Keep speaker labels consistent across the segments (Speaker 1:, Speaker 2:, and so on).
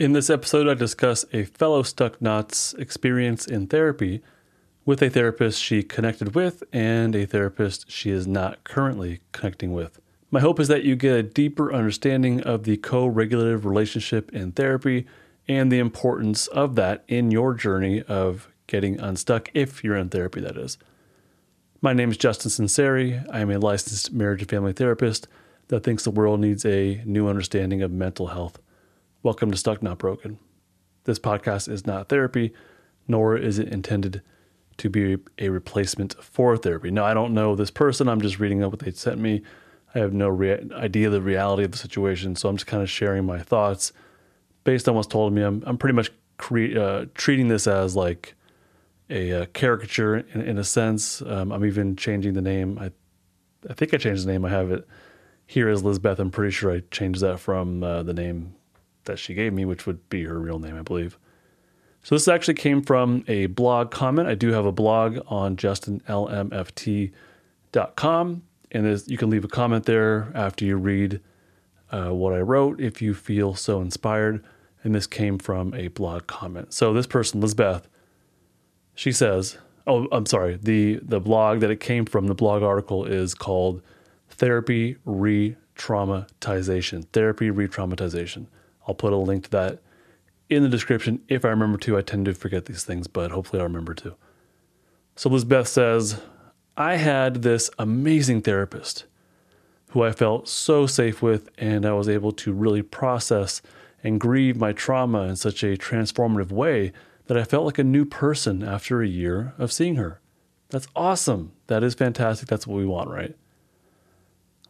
Speaker 1: In this episode, I discuss a fellow Stuck Knot's experience in therapy with a therapist she connected with and a therapist she is not currently connecting with. My hope is that you get a deeper understanding of the co regulative relationship in therapy and the importance of that in your journey of getting unstuck, if you're in therapy, that is. My name is Justin Sunseri. I am a licensed marriage and family therapist that thinks the world needs a new understanding of mental health. Welcome to Stuck Not Broken. This podcast is not therapy, nor is it intended to be a replacement for therapy. Now, I don't know this person. I'm just reading up what they sent me. I have no rea- idea of the reality of the situation, so I'm just kind of sharing my thoughts based on what's told me. I'm, I'm pretty much cre- uh, treating this as like a, a uh, caricature in, in, a sense. Um, I'm even changing the name. I, I think I changed the name. I have it here as Lizbeth. I'm pretty sure I changed that from uh, the name that she gave me, which would be her real name, I believe. So this actually came from a blog comment. I do have a blog on justinlmft.com, and you can leave a comment there after you read uh, what I wrote if you feel so inspired. And this came from a blog comment. So this person, Lizbeth, she says, "Oh, I'm sorry. the The blog that it came from, the blog article is called Therapy Re-Traumatization. Therapy Re-Traumatization." I'll put a link to that in the description if I remember to. I tend to forget these things, but hopefully I'll remember to. So Lizbeth says, I had this amazing therapist who I felt so safe with, and I was able to really process and grieve my trauma in such a transformative way that I felt like a new person after a year of seeing her. That's awesome. That is fantastic. That's what we want, right?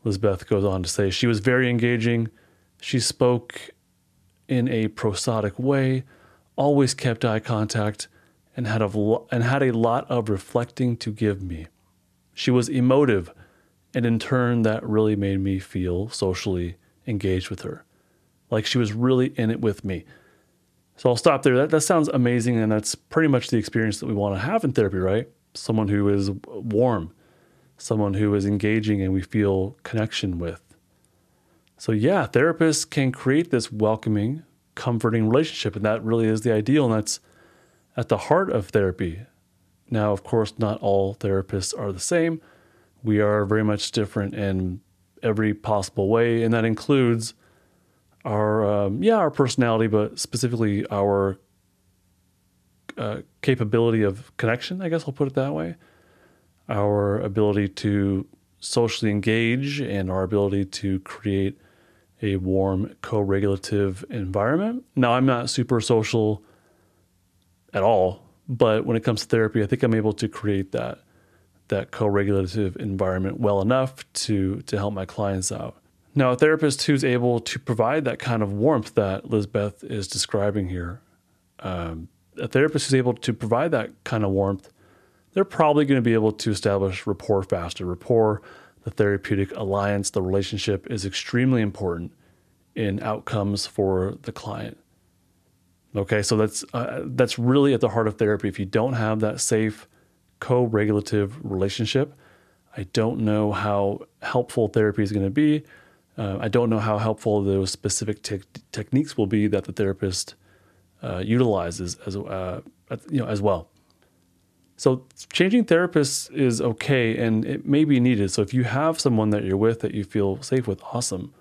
Speaker 1: Lizbeth goes on to say she was very engaging. She spoke in a prosodic way, always kept eye contact, and had, a, and had a lot of reflecting to give me. She was emotive, and in turn, that really made me feel socially engaged with her, like she was really in it with me. So I'll stop there. That, that sounds amazing, and that's pretty much the experience that we want to have in therapy, right? Someone who is warm, someone who is engaging, and we feel connection with. So, yeah, therapists can create this welcoming, comforting relationship, and that really is the ideal, and that's at the heart of therapy. Now, of course, not all therapists are the same. We are very much different in every possible way, and that includes our um, yeah our personality, but specifically our uh, capability of connection. I guess I'll put it that way. Our ability to socially engage and our ability to create a warm, co regulative environment. Now, I'm not super social at all, but when it comes to therapy, I think I'm able to create that that co-regulative environment well enough to to help my clients out. Now, a therapist who's able to provide that kind of warmth that Lizbeth is describing here, um, a therapist who's able to provide that kind of warmth, they're probably going to be able to establish rapport faster. Rapport the therapeutic alliance, the relationship is extremely important in outcomes for the client. Okay, so that's uh, that's really at the heart of therapy. If you don't have that safe co-regulative relationship, I don't know how helpful therapy is going to be. Uh, I don't know how helpful those specific te- techniques will be that the therapist uh, utilizes as uh, you know as well. So changing therapists is okay and it may be needed. So if you have someone that you're with that you feel safe with, awesome.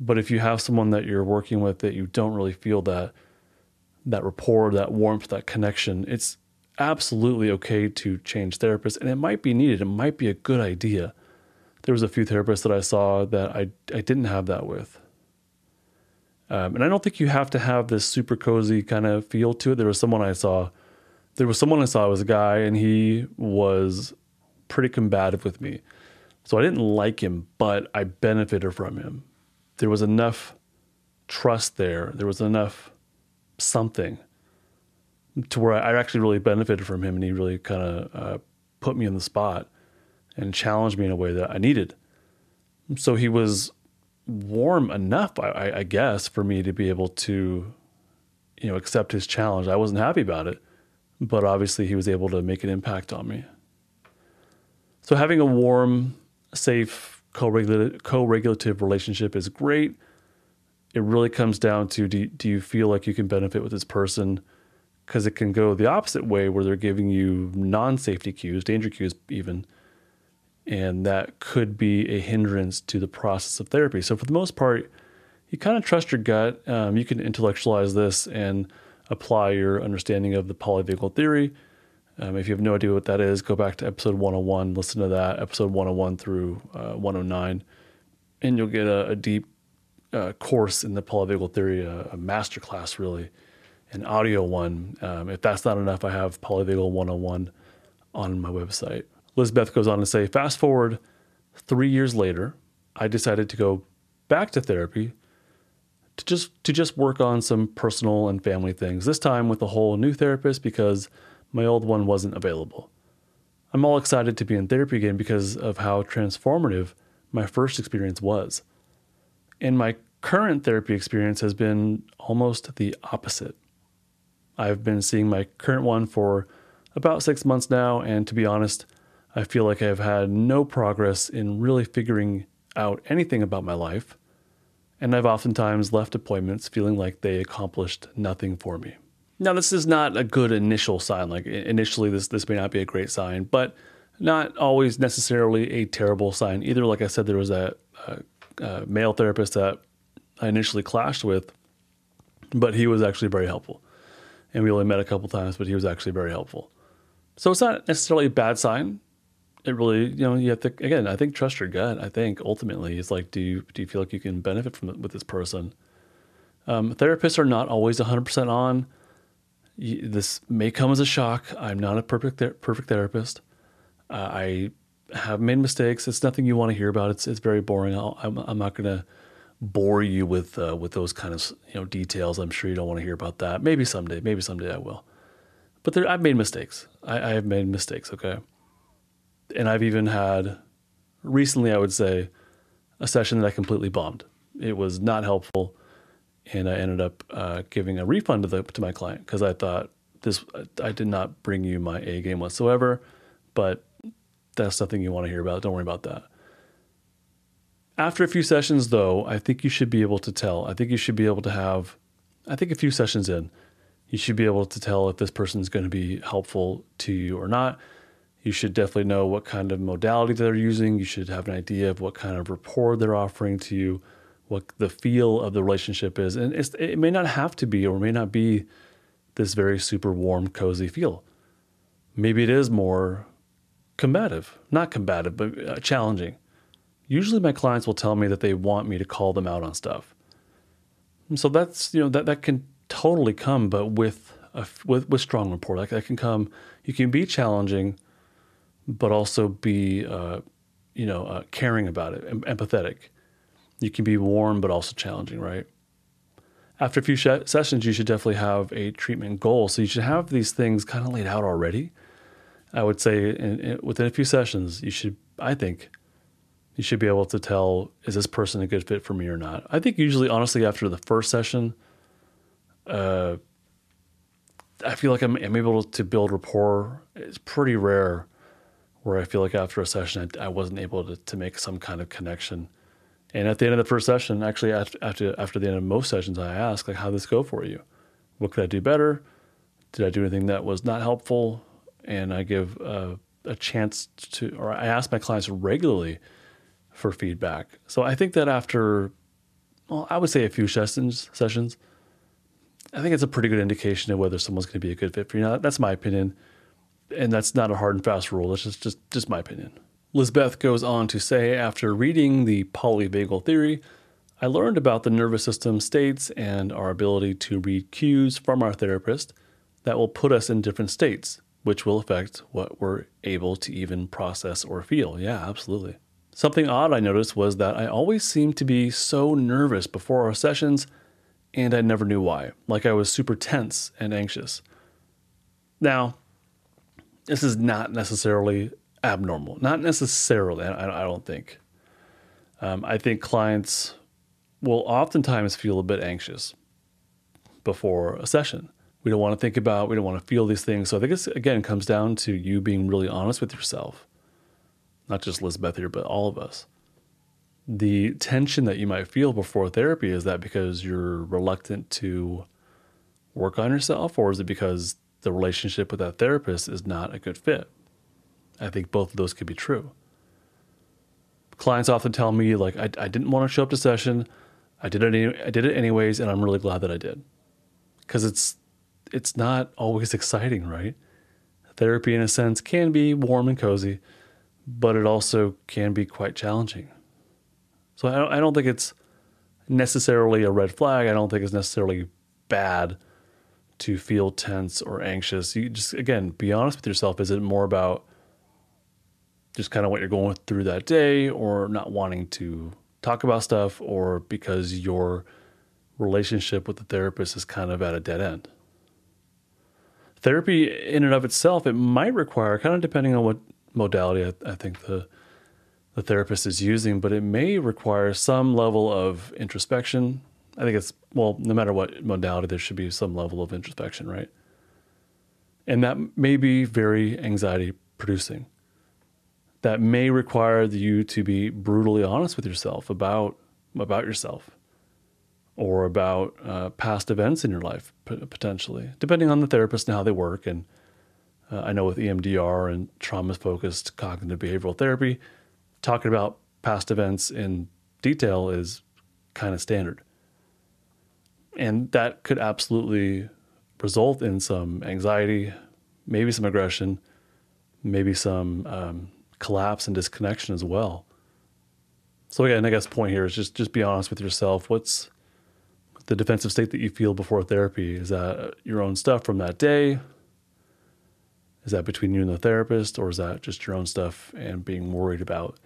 Speaker 1: But if you have someone that you're working with that you don't really feel that that rapport, that warmth, that connection, it's absolutely okay to change therapists and it might be needed. It might be a good idea. There was a few therapists that I saw that I I didn't have that with. Um, and I don't think you have to have this super cozy kind of feel to it. There was someone I saw there was someone I saw was a guy and he was pretty combative with me. So I didn't like him, but I benefited from him. There was enough trust there. There was enough something to where I actually really benefited from him and he really kind of uh, put me in the spot and challenged me in a way that I needed. So he was warm enough, I, I guess, for me to be able to, you know, accept his challenge. I wasn't happy about it but obviously he was able to make an impact on me. So having a warm, safe, co-regulative, relationship is great. it really comes down to do, do you feel like you can benefit with this person? Because it can go the opposite way where they're giving you non safety cues, danger cues, even. And that could be a hindrance to the process of therapy. So, for the most part, you kind of trust your gut. Um, you can intellectualize this and apply your understanding of the polyvagal theory. Um, if you have no idea what that is, go back to episode 101, listen to that, episode 101 through uh, 109, and you'll get a, a deep uh, course in the polyvagal theory, a, a master class, really, an audio one. Um, if that's not enough, I have Polyvagal 101 on my website. Elizabeth goes on to say, fast forward three years later, I decided to go back to therapy to just to just work on some personal and family things. This time with a whole new therapist because my old one wasn't available. I'm all excited to be in therapy again because of how transformative my first experience was. And my current therapy experience has been almost the opposite. I've been seeing my current one for about six months now, and to be honest, I feel like I've had no progress in really figuring out anything about my life, and I've oftentimes left appointments feeling like they accomplished nothing for me. Now, this is not a good initial sign. Like initially, this this may not be a great sign, but not always necessarily a terrible sign either. Like I said, there was a, uh, uh, male therapist that I initially clashed with, but he was actually very helpful. And we only met a couple times, but he was actually very helpful. So it's not necessarily a bad sign. It really, you know, you have to again. I think trust your gut. I think ultimately, it's like, do you do you feel like you can benefit from it with this person? Um, therapists are not always 100% on. This may come as a shock. I'm not a perfect ther- perfect therapist. Uh, I have made mistakes. It's nothing you want to hear about. It's it's very boring. i am I'm not going to bore you with uh, with those kind of you know details. I'm sure you don't want to hear about that. Maybe someday. Maybe someday I will. But there, I've made mistakes. I, I have made mistakes. Okay, and I've even had recently. I would say a session that I completely bombed. It was not helpful, and I ended up uh, giving a refund to the to my client because I thought this I did not bring you my A game whatsoever. But that's something you want to hear about. Don't worry about that. After a few sessions, though, I think you should be able to tell. I think you should be able to have, I think a few sessions in, you should be able to tell if this person is going to be helpful to you or not. You should definitely know what kind of modality they're using. You should have an idea of what kind of rapport they're offering to you, what the feel of the relationship is. And it may not have to be or may not be this very super warm, cozy feel. Maybe it is more combative, not combative, but uh, challenging. Usually, my clients will tell me that they want me to call them out on stuff. So that's you know that that can totally come, but with a, with with strong rapport, like that can come. You can be challenging, but also be uh, you know uh, caring about it, em- empathetic. You can be warm, but also challenging, right? After a few sh- sessions, you should definitely have a treatment goal. So you should have these things kind of laid out already I would say in, in, within a few sessions, you should, I think, you should be able to tell is this person a good fit for me or not. I think usually, honestly, after the first session, uh, I feel like I'm, I'm, able to build rapport. It's pretty rare where I feel like after a session, I, I, wasn't able to, to make some kind of connection. And at the end of the first session, actually after, after the end of most sessions, I ask like, "How this go for you? What could I do better? Did I do anything that was not helpful? and I give a, a chance to, or I ask my clients regularly for feedback. So I think that after, well, I would say a few sessions, sessions, I think it's a pretty good indication of whether someone's going to be a good fit for you. Now, that's my opinion, and that's not a hard and fast rule. It's just just just my opinion. Lizbeth goes on to say, after reading the polyvagal theory, I learned about the nervous system states and our ability to read cues from our therapist that will put us in different states which will affect what we're able to even process or feel. Yeah, absolutely. Something odd I noticed was that I always seemed to be so nervous before our sessions, and I never knew why. Like I was super tense and anxious. Now, this is not necessarily abnormal. Not necessarily, I, don't think. Um, I think clients will oftentimes feel a bit anxious before a session we don't want to think about, we don't want to feel these things. So I think this again comes down to you being really honest with yourself. Not just Elizabeth here, but all of us. the tension that you might feel before therapy is that because you're reluctant to work on yourself, or is it because the relationship with that therapist is not a good fit? I think both of those could be true. Clients often tell me like I, I didn't want to show up to session, I did it any, I did it anyways, and I'm really glad that I did, because it's it's not always exciting, right? Therapy, in a sense, can be warm and cozy, but it also can be quite challenging. So I don't, I don't think it's necessarily a red flag. I don't think it's necessarily bad to feel tense or anxious. You just, again, be honest with yourself. Is it more about just kind of what you're going through that day or not wanting to talk about stuff or because your relationship with the therapist is kind of at a dead end? therapy in and of itself, it might require, kind of depending on what modality I, I think the the therapist is using, but it may require some level of introspection. I think it's well, no matter what modality, there should be some level of introspection, right? And that may be very anxiety producing. That may require you to be brutally honest with yourself about about yourself or about uh, past events in your life, potentially, depending on the therapist and how they work. And uh, I know with EMDR and trauma focused cognitive behavioral therapy, talking about past events in detail is kind of standard. And that could absolutely result in some anxiety, maybe some aggression, maybe some um, collapse and disconnection as well. So again, I guess point here is just just be honest with yourself. What's the defensive state that you feel before therapy? Is that your own stuff from that day? Is that between you and the therapist, or is that just your own stuff and being worried about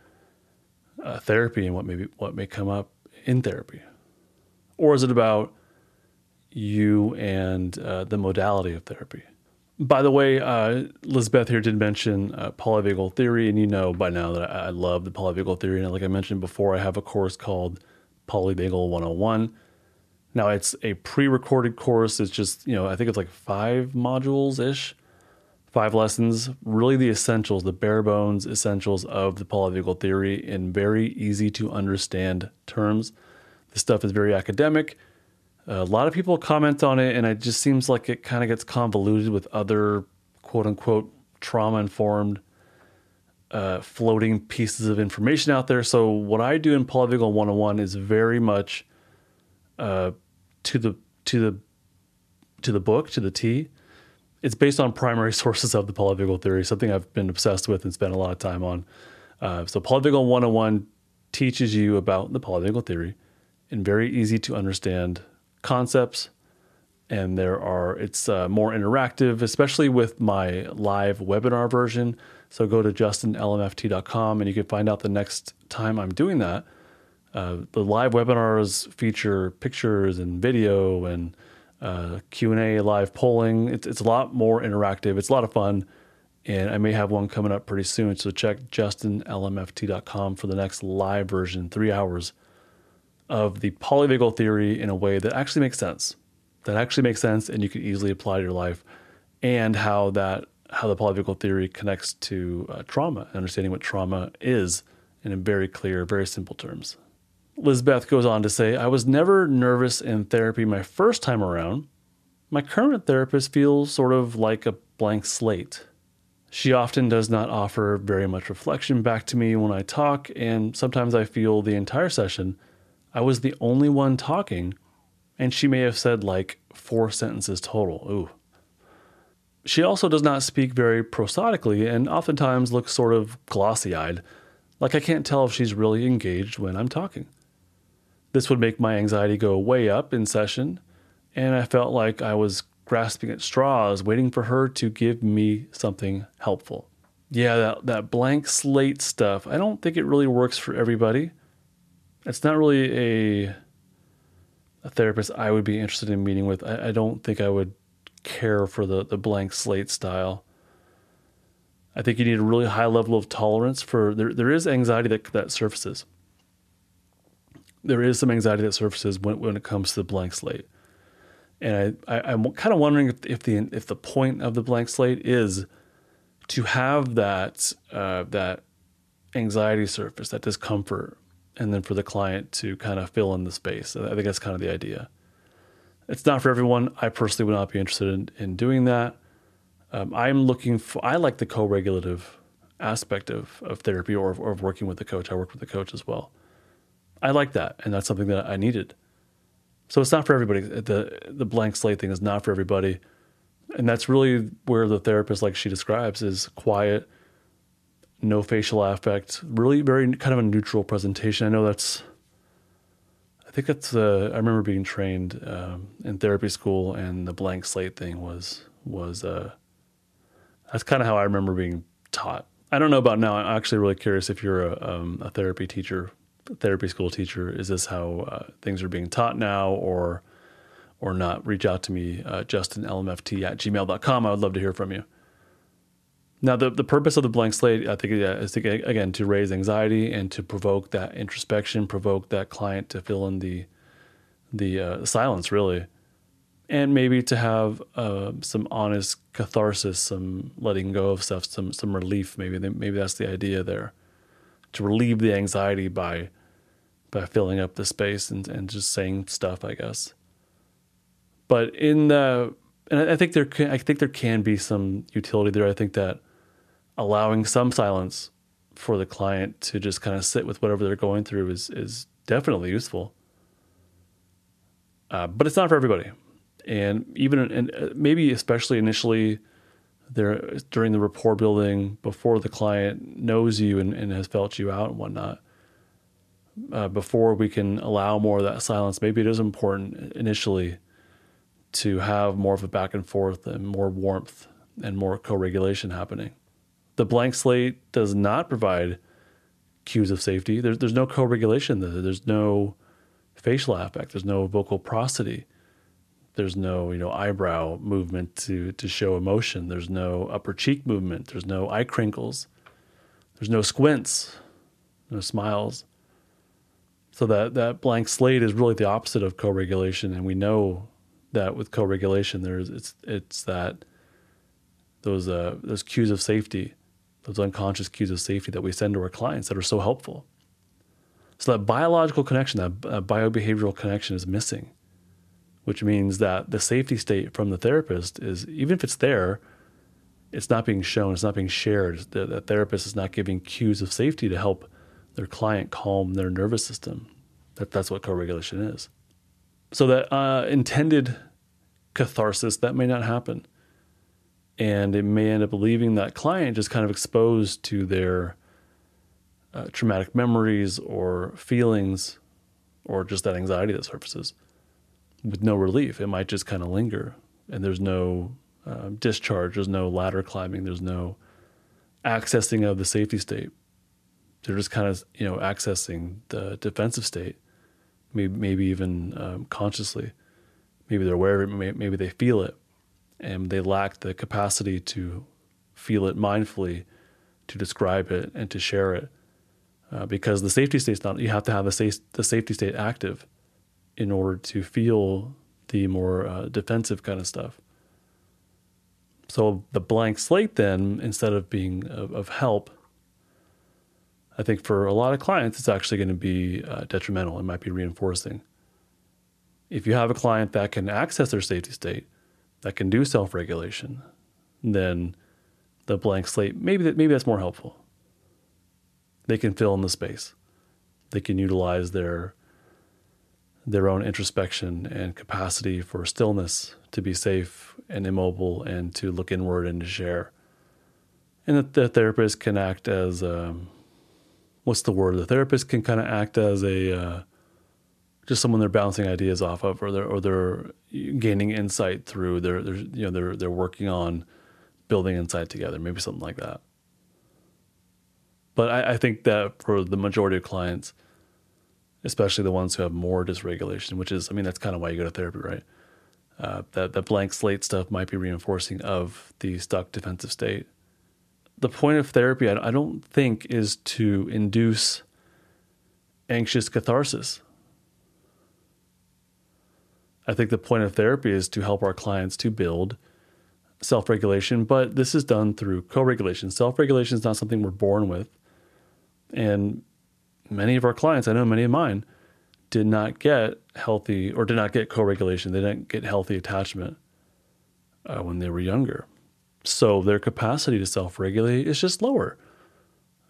Speaker 1: uh, therapy and what maybe what may come up in therapy, or is it about you and uh, the modality of therapy? By the way, uh, here did mention uh, polyvagal theory, and you know by now that I, I love the polyvagal theory. And like I mentioned before, I have a course called Polyvagal 101 now it's a pre-recorded course. It's just you know I think it's like five modules ish, five lessons. Really the essentials, the bare bones essentials of the polyvagal theory in very easy to understand terms. This stuff is very academic. A lot of people comment on it, and it just seems like it kind of gets convoluted with other quote unquote trauma informed uh, floating pieces of information out there. So, what I do in Polyvagal 101 is very much uh, to the to the to the book to the T. It's based on primary sources of the polyvagal theory, something I've been obsessed with and spent a lot of time on. Uh, so Polyvagal 101 teaches you about the polyvagal theory in very easy to understand concepts and there are it's uh, more interactive especially with my live webinar version so go to justinlmft.com and you can find out the next time i'm doing that uh, the live webinars feature pictures and video and uh, Q&A, live polling. It's, it's a lot more interactive. It's a lot of fun. And I may have one coming up pretty soon. So check justinlmft.com for the next live version, three hours of the polyvagal theory in a way that actually makes sense. That actually makes sense and you can easily apply to your life and how that how the polyvagal theory connects to uh, trauma, understanding what trauma is in very clear, very simple terms. Lizbeth goes on to say, I was never nervous in therapy my first time around. My current therapist feels sort of like a blank slate. She often does not offer very much reflection back to me when I talk, and sometimes I feel the entire session I was the only one talking, and she may have said like four sentences total. Ooh. She also does not speak very prosodically and oftentimes looks sort of glossy eyed, like I can't tell if she's really engaged when I'm talking. This would make my anxiety go way up in session, and I felt like I was grasping at straws, waiting for her to give me something helpful. Yeah, that, that blank slate stuff, I don't think it really works for everybody. It's not really a, a therapist I would be interested in meeting with. I, I don't think I would care for the, the blank slate style. I think you need a really high level of tolerance for there, there is anxiety that, that surfaces there is some anxiety that surfaces when, when it comes to the blank slate. And I, I, am kind of wondering if, if, the if the point of the blank slate is to have that uh, that anxiety surface, that discomfort, and then for the client to kind of fill in the space. I think that's kind of the idea. It's not for everyone. I personally would not be interested in, in doing that. Um, I'm looking for, I like the co regulative aspect of, of therapy or, or of working with the coach. I work with the coach as well. I like that, and that's something that I needed. So it's not for everybody. The the blank slate thing is not for everybody, and that's really where the therapist, like she describes, is quiet, no facial affect, really very kind of a neutral presentation. I know that's. I think that's. Uh, I remember being trained um, in therapy school, and the blank slate thing was was. Uh, that's kind of how I remember being taught. I don't know about now. I'm actually really curious if you're a, um, a therapy teacher therapy school teacher. Is this how uh, things are being taught now or or not? Reach out to me, uh, justinlmft at gmail.com. I would love to hear from you. Now, the, the purpose of the blank slate, I think, yeah, is to, again, to raise anxiety and to provoke that introspection, provoke that client to fill in the, the uh, silence, really. And maybe to have uh, some honest catharsis, some letting go of stuff, some, some relief. Maybe, maybe that's the idea there to relieve the anxiety by by filling up the space and, and just saying stuff, I guess. But in the and I think there can, I think there can be some utility there. I think that allowing some silence for the client to just kind of sit with whatever they're going through is is definitely useful. Uh, but it's not for everybody, and even and uh, maybe especially initially there during the rapport building before the client knows you and, and has felt you out and whatnot. Uh, before we can allow more of that silence, maybe it is important initially to have more of a back and forth and more warmth and more co-regulation happening. The blank slate does not provide cues of safety. There's there's no co-regulation there. There's no facial affect. There's no vocal prosody there's no you know eyebrow movement to to show emotion there's no upper cheek movement there's no eye crinkles there's no squints no smiles so that that blank slate is really the opposite of co-regulation and we know that with co-regulation there's it's it's that those uh those cues of safety those unconscious cues of safety that we send to our clients that are so helpful so that biological connection that uh, biobehavioral connection is missing which means that the safety state from the therapist is even if it's there, it's not being shown, it's not being shared. The, the therapist is not giving cues of safety to help their client calm their nervous system. That that's what co-regulation is. So that uh, intended catharsis that may not happen, and it may end up leaving that client just kind of exposed to their uh, traumatic memories or feelings, or just that anxiety that surfaces with no relief. It might just kind of linger, and there's no uh, discharge, there's no ladder climbing, there's no accessing of the safety state. They're just kind of you know accessing the defensive state, maybe maybe even um, consciously. Maybe they're aware of it. Maybe they feel it, and they lack the capacity to feel it mindfully, to describe it and to share it, uh, because the safety state's not. You have to have the, safe, the safety state active in order to feel the more uh, defensive kind of stuff. So the blank slate, then, instead of being of, of, help, I think for a lot of clients, it's actually going to be uh, detrimental. It might be reinforcing. If you have a client that can access their safety state, that can do self regulation, then the blank slate, maybe, that, maybe that's more helpful. They can fill in the space, they can utilize their their own introspection and capacity for stillness to be safe and immobile and to look inward and to share. And that the therapist can act as um, what's the word? The therapist can kind of act as a uh, just someone they're bouncing ideas off of, or they're or they're gaining insight through. They're, they're you know they're they're working on building insight together, maybe something like that. But I, I think that for the majority of clients, especially the ones who have more dysregulation, which is, I mean, that's kind of why you go to therapy, right? Uh, that, that blank slate stuff might be reinforcing of the stuck defensive state. The point of therapy, I, I don't think, is to induce anxious catharsis. I think the point of therapy is to help our clients to build self regulation, but this is done through co regulation. Self regulation is not something we're born with. And many of our clients, I know many of mine, did not get healthy or did not get co regulation. They didn't get healthy attachment uh, when they were younger. So their capacity to self regulate is just lower.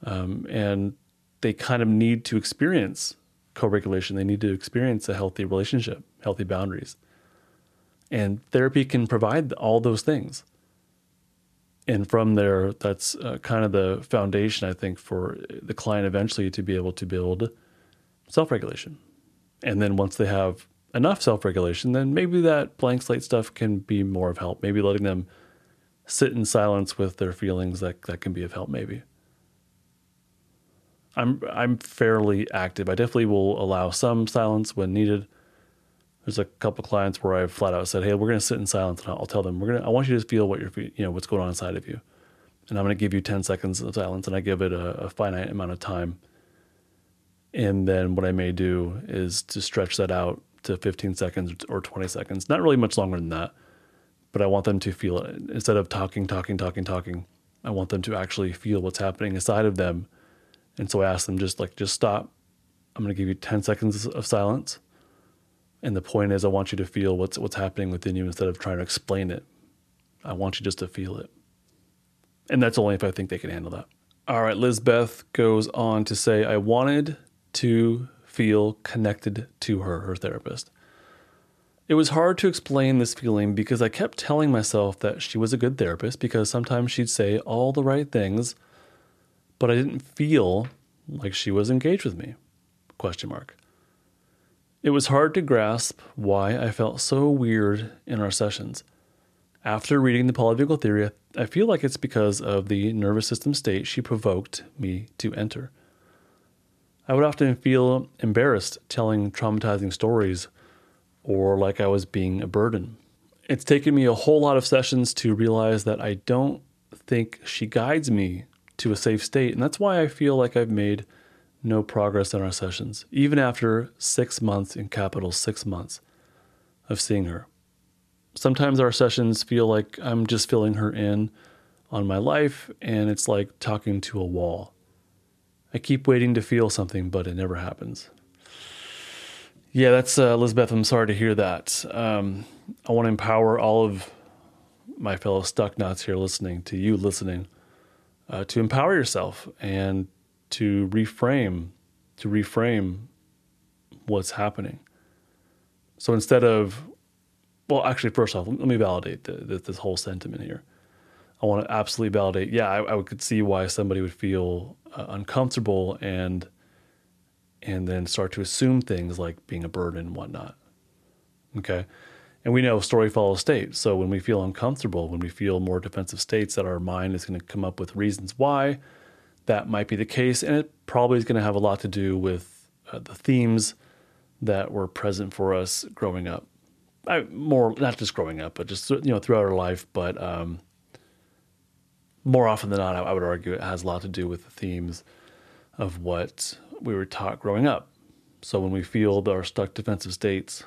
Speaker 1: Um, and they kind of need to experience co regulation. They need to experience a healthy relationship, healthy boundaries. And therapy can provide all those things. And from there, that's uh, kind of the foundation, I think, for the client eventually to be able to build self regulation. And then once they have enough self regulation, then maybe that blank slate stuff can be more of help. Maybe letting them sit in silence with their feelings that, that can be of help, maybe. I'm I'm fairly active. I definitely will allow some silence when needed. There's a couple clients where I've flat out said, "Hey, we're going to sit in silence," and I'll tell them, "We're going to. I want you to feel what you're, you know, what's going on inside of you, and I'm going to give you 10 seconds of silence, and I give it a, a finite amount of time. And then what I may do is to stretch that out to 15 seconds or 20 seconds, not really much longer than that, but I want them to feel it instead of talking, talking, talking, talking. I want them to actually feel what's happening inside of them and so I ask them just like, just stop. I'm going to give you 10 seconds of silence. And the point is, I want you to feel what's, what's happening within you instead of trying to explain it. I want you just to feel it. And that's only if I think they can handle that. All right, Lizbeth goes on to say, I wanted to feel connected to her, her therapist. It was hard to explain this feeling because I kept telling myself that she was a good therapist because sometimes she'd say all the right things but I didn't feel like she was engaged with me. Question mark. It was hard to grasp why I felt so weird in our sessions. After reading the polyvagal theory, I feel like it's because of the nervous system state she provoked me to enter. I would often feel embarrassed telling traumatizing stories or like I was being a burden. It's taken me a whole lot of sessions to realize that I don't think she guides me to a safe state. And that's why I feel like I've made no progress in our sessions, even after six months, in capital six months, of seeing her. Sometimes our sessions feel like I'm just filling her in on my life, and it's like talking to a wall. I keep waiting to feel something, but it never happens. Yeah, that's uh, Elizabeth. I'm sorry to hear that. Um, I want to empower all of my fellow stuck nuts here listening, to you listening uh, to empower yourself and to reframe, to reframe what's happening. So instead of, well, actually, first off, let me validate the, the, this whole sentiment here. I want to absolutely validate. Yeah, I, I could see why somebody would feel uh, uncomfortable and and then start to assume things like being a burden and whatnot. Okay. And we know story follows state. So when we feel uncomfortable, when we feel more defensive states, that our mind is going to come up with reasons why that might be the case. And it probably is going to have a lot to do with uh, the themes that were present for us growing up. I, more, not just growing up, but just, you know, throughout our life. But um, more often than not, I, I would argue it has a lot to do with the themes of what we were taught growing up. So when we feel our stuck defensive states,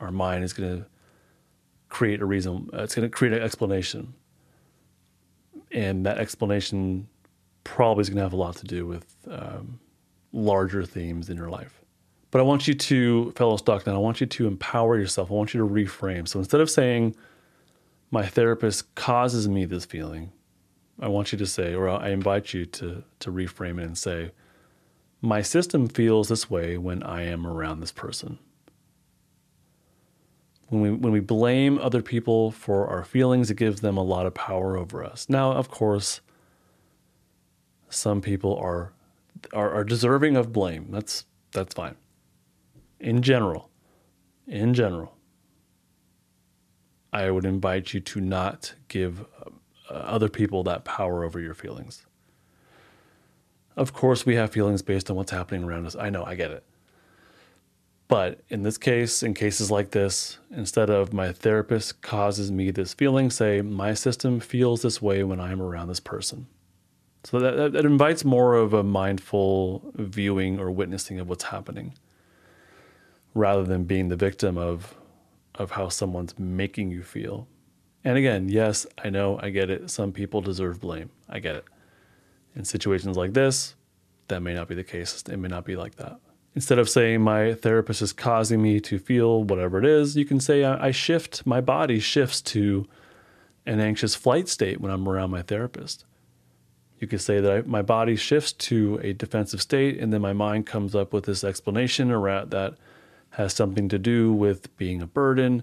Speaker 1: our mind is going to create a reason. Uh, it's going to create an explanation, and that explanation probably is going to have a lot to do with um, larger themes in your life. But I want you to, fellow Stockton, I want you to empower yourself. I want you to reframe. So instead of saying, my therapist causes me this feeling, I want you to say, or I invite you to, to reframe it and say, my system feels this way when I am around this person when we when we blame other people for our feelings, it gives them a lot of power over us. Now, of course, some people are are, are deserving of blame. That's that's fine. In general, in general, I would invite you to not give uh, other people that power over your feelings. Of course, we have feelings based on what's happening around us. I know, I get it. But in this case, in cases like this, instead of my therapist causes me this feeling, say my system feels this way when I'm around this person. So that, that invites more of a mindful viewing or witnessing of what's happening rather than being the victim of, of how someone's making you feel. And again, yes, I know, I get it. Some people deserve blame. I get it. In situations like this, that may not be the case. It may not be like that. Instead of saying my therapist is causing me to feel whatever it is, you can say I shift, my body shifts to an anxious flight state when I'm around my therapist. You could say that I, my body shifts to a defensive state, and then my mind comes up with this explanation around that has something to do with being a burden,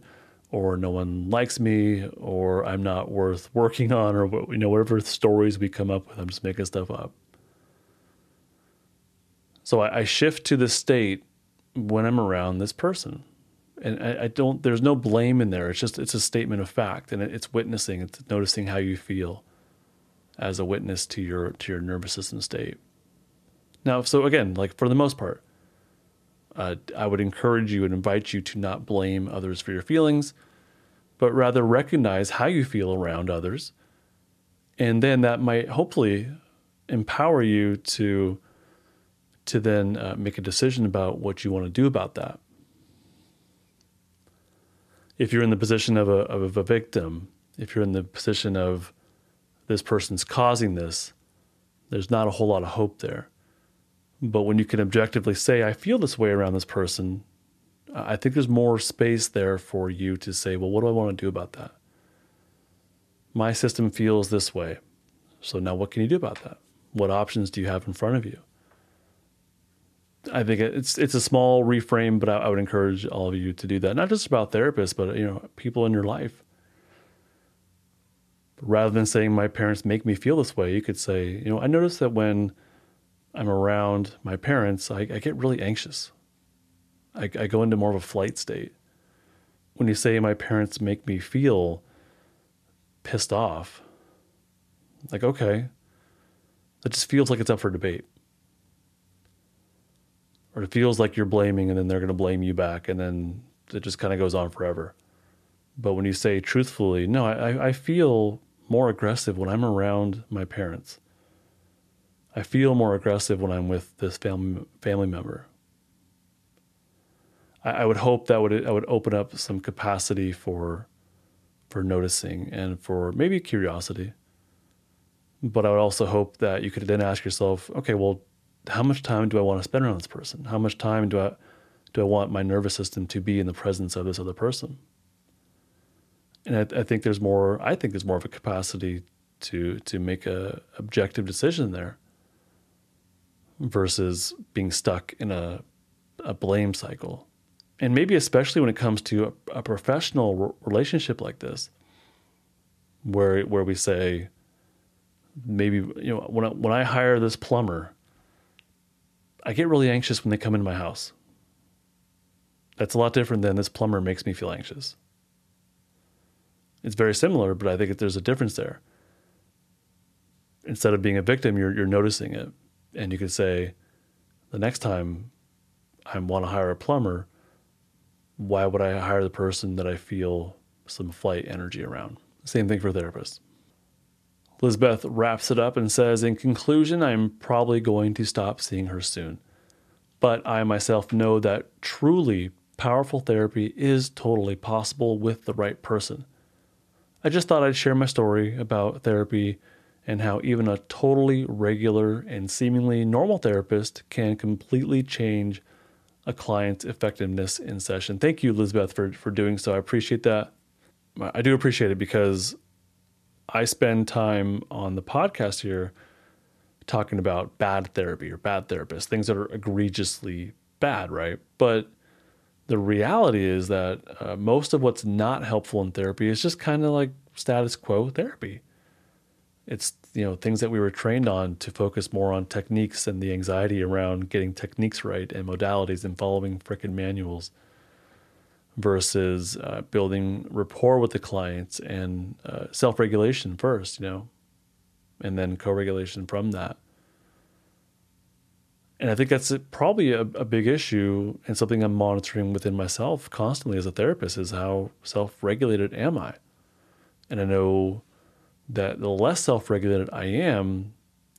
Speaker 1: or no one likes me, or I'm not worth working on, or you know whatever stories we come up with. I'm just making stuff up. So I, I shift to the state when I'm around this person. And I, I, don't, there's no blame in there. It's just, it's a statement of fact and it's witnessing, it's noticing how you feel as a witness to your, to your nervous system state. Now, so again, like for the most part, uh, I would encourage you and invite you to not blame others for your feelings, but rather recognize how you feel around others. And then that might hopefully empower you to to then uh, make a decision about what you want to do about that. If you're in the position of a, of a victim, if you're in the position of this person's causing this, there's not a whole lot of hope there. But when you can objectively say, I feel this way around this person, I think there's more space there for you to say, well, what do I want to do about that? My system feels this way. So now what can you do about that? What options do you have in front of you? I think it's it's a small reframe, but I, I, would encourage all of you to do that. Not just about therapists, but you know, people in your life. Rather than saying my parents make me feel this way, you could say, you know, I notice that when I'm around my parents, I, I get really anxious. I, I go into more of a flight state. When you say my parents make me feel pissed off, like okay, that just feels like it's up for debate or it feels like you're blaming and then they're going to blame you back and then it just kind of goes on forever but when you say truthfully no I, I feel more aggressive when i'm around my parents i feel more aggressive when i'm with this family family member I, I would hope that would i would open up some capacity for for noticing and for maybe curiosity but i would also hope that you could then ask yourself okay well how much time do I want to spend around this person? How much time do I do I want my nervous system to be in the presence of this other person? And I, I think there's more. I think there's more of a capacity to to make a objective decision there versus being stuck in a a blame cycle. And maybe especially when it comes to a, a professional relationship like this, where where we say, maybe you know when I, when I hire this plumber I get really anxious when they come into my house. That's a lot different than this plumber makes me feel anxious. It's very similar, but I think there's a difference there. Instead of being a victim, you're, you're noticing it. And you could say, the next time I want to hire a plumber, why would I hire the person that I feel some flight energy around? Same thing for therapists. Lizbeth wraps it up and says, In conclusion, I'm probably going to stop seeing her soon. But I myself know that truly powerful therapy is totally possible with the right person. I just thought I'd share my story about therapy and how even a totally regular and seemingly normal therapist can completely change a client's effectiveness in session. Thank you, Lizbeth, for, for doing so. I appreciate that. I do appreciate it because I spend time on the podcast here talking about bad therapy or bad therapists, things that are egregiously bad, right? But the reality is that uh, most of what's not helpful in therapy is just kind of like status quo therapy. It's you know things that we were trained on to focus more on techniques and the anxiety around getting techniques right and modalities and following frickin' manuals versus uh, building rapport with the clients and uh, self-regulation first, you know, and then co-regulation from that. And I think that's probably a, a big issue and something I'm monitoring within myself constantly as a therapist is how self-regulated am I? And I know that the less self-regulated I am,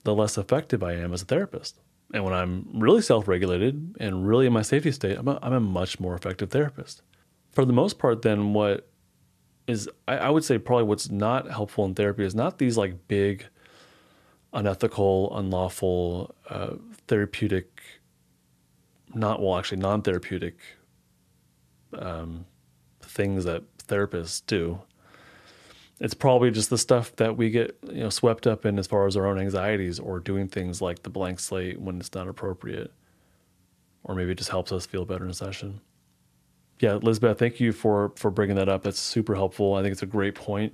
Speaker 1: the less effective I am as a therapist. And when I'm really self-regulated and really in my safety state, I'm a, I'm a much more effective therapist for the most part, then what is I, I would say probably what's not helpful in therapy is not these like big unethical, unlawful, uh, therapeutic, not well, actually non therapeutic um, things that therapists do. It's probably just the stuff that we get you know swept up in as far as our own anxieties or doing things like the blank slate when it's not appropriate, or maybe it just helps us feel better in a session. Yeah, Elizabeth, thank you for for bringing that up. That's super helpful. I think it's a great point,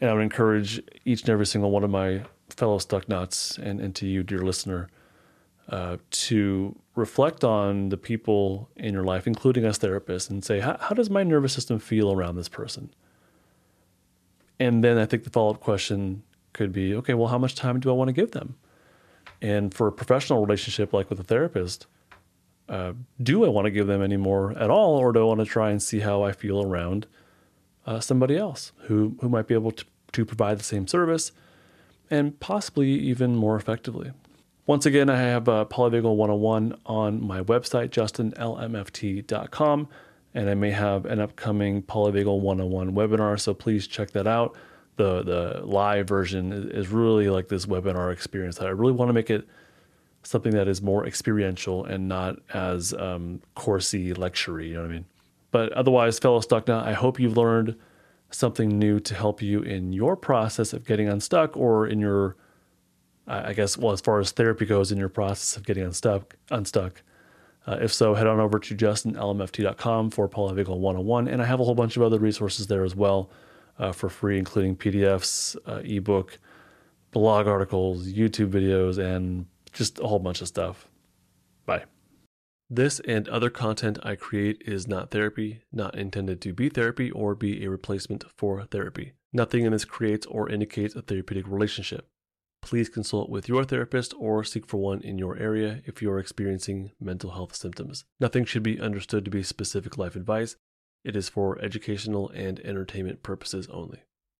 Speaker 1: and I would encourage each and every single one of my fellow stuck nuts and, and to you, dear listener, uh, to reflect on the people in your life, including us therapists, and say, how, does my nervous system feel around this person? And then I think the follow up question could be, okay, well, how much time do I want to give them? And for a professional relationship like with a therapist, uh, do I want to give them any more at all, or do I want to try and see how I feel around uh, somebody else who who might be able to, to provide the same service and possibly even more effectively? Once again, I have uh, Polyvagal 101 on my website, justinlmft.com, and I may have an upcoming Polyvagal 101 webinar, so please check that out. The, the live version is really like this webinar experience. That I really want to make it something that is more experiential and not as um, coursey, lectury, you know what I mean? But otherwise, fellow Stucknut, I hope you've learned something new to help you in your process of getting unstuck or in your I guess, well, as far as therapy goes in your process of getting unstuck, unstuck. Uh, if so, head on over to justinlmft.com for Polyvagal 101. And I have a whole bunch of other resources there as well uh, for free, including PDFs, uh, ebook, blog articles, YouTube videos, and just a whole bunch of stuff. Bye. This and other content I create is not therapy, not intended to be therapy or be a replacement for therapy. Nothing in this creates or indicates a therapeutic relationship please consult with your therapist or seek for one in your area if you are experiencing mental health symptoms. Nothing should be understood to be specific life advice. It is for educational and entertainment purposes only.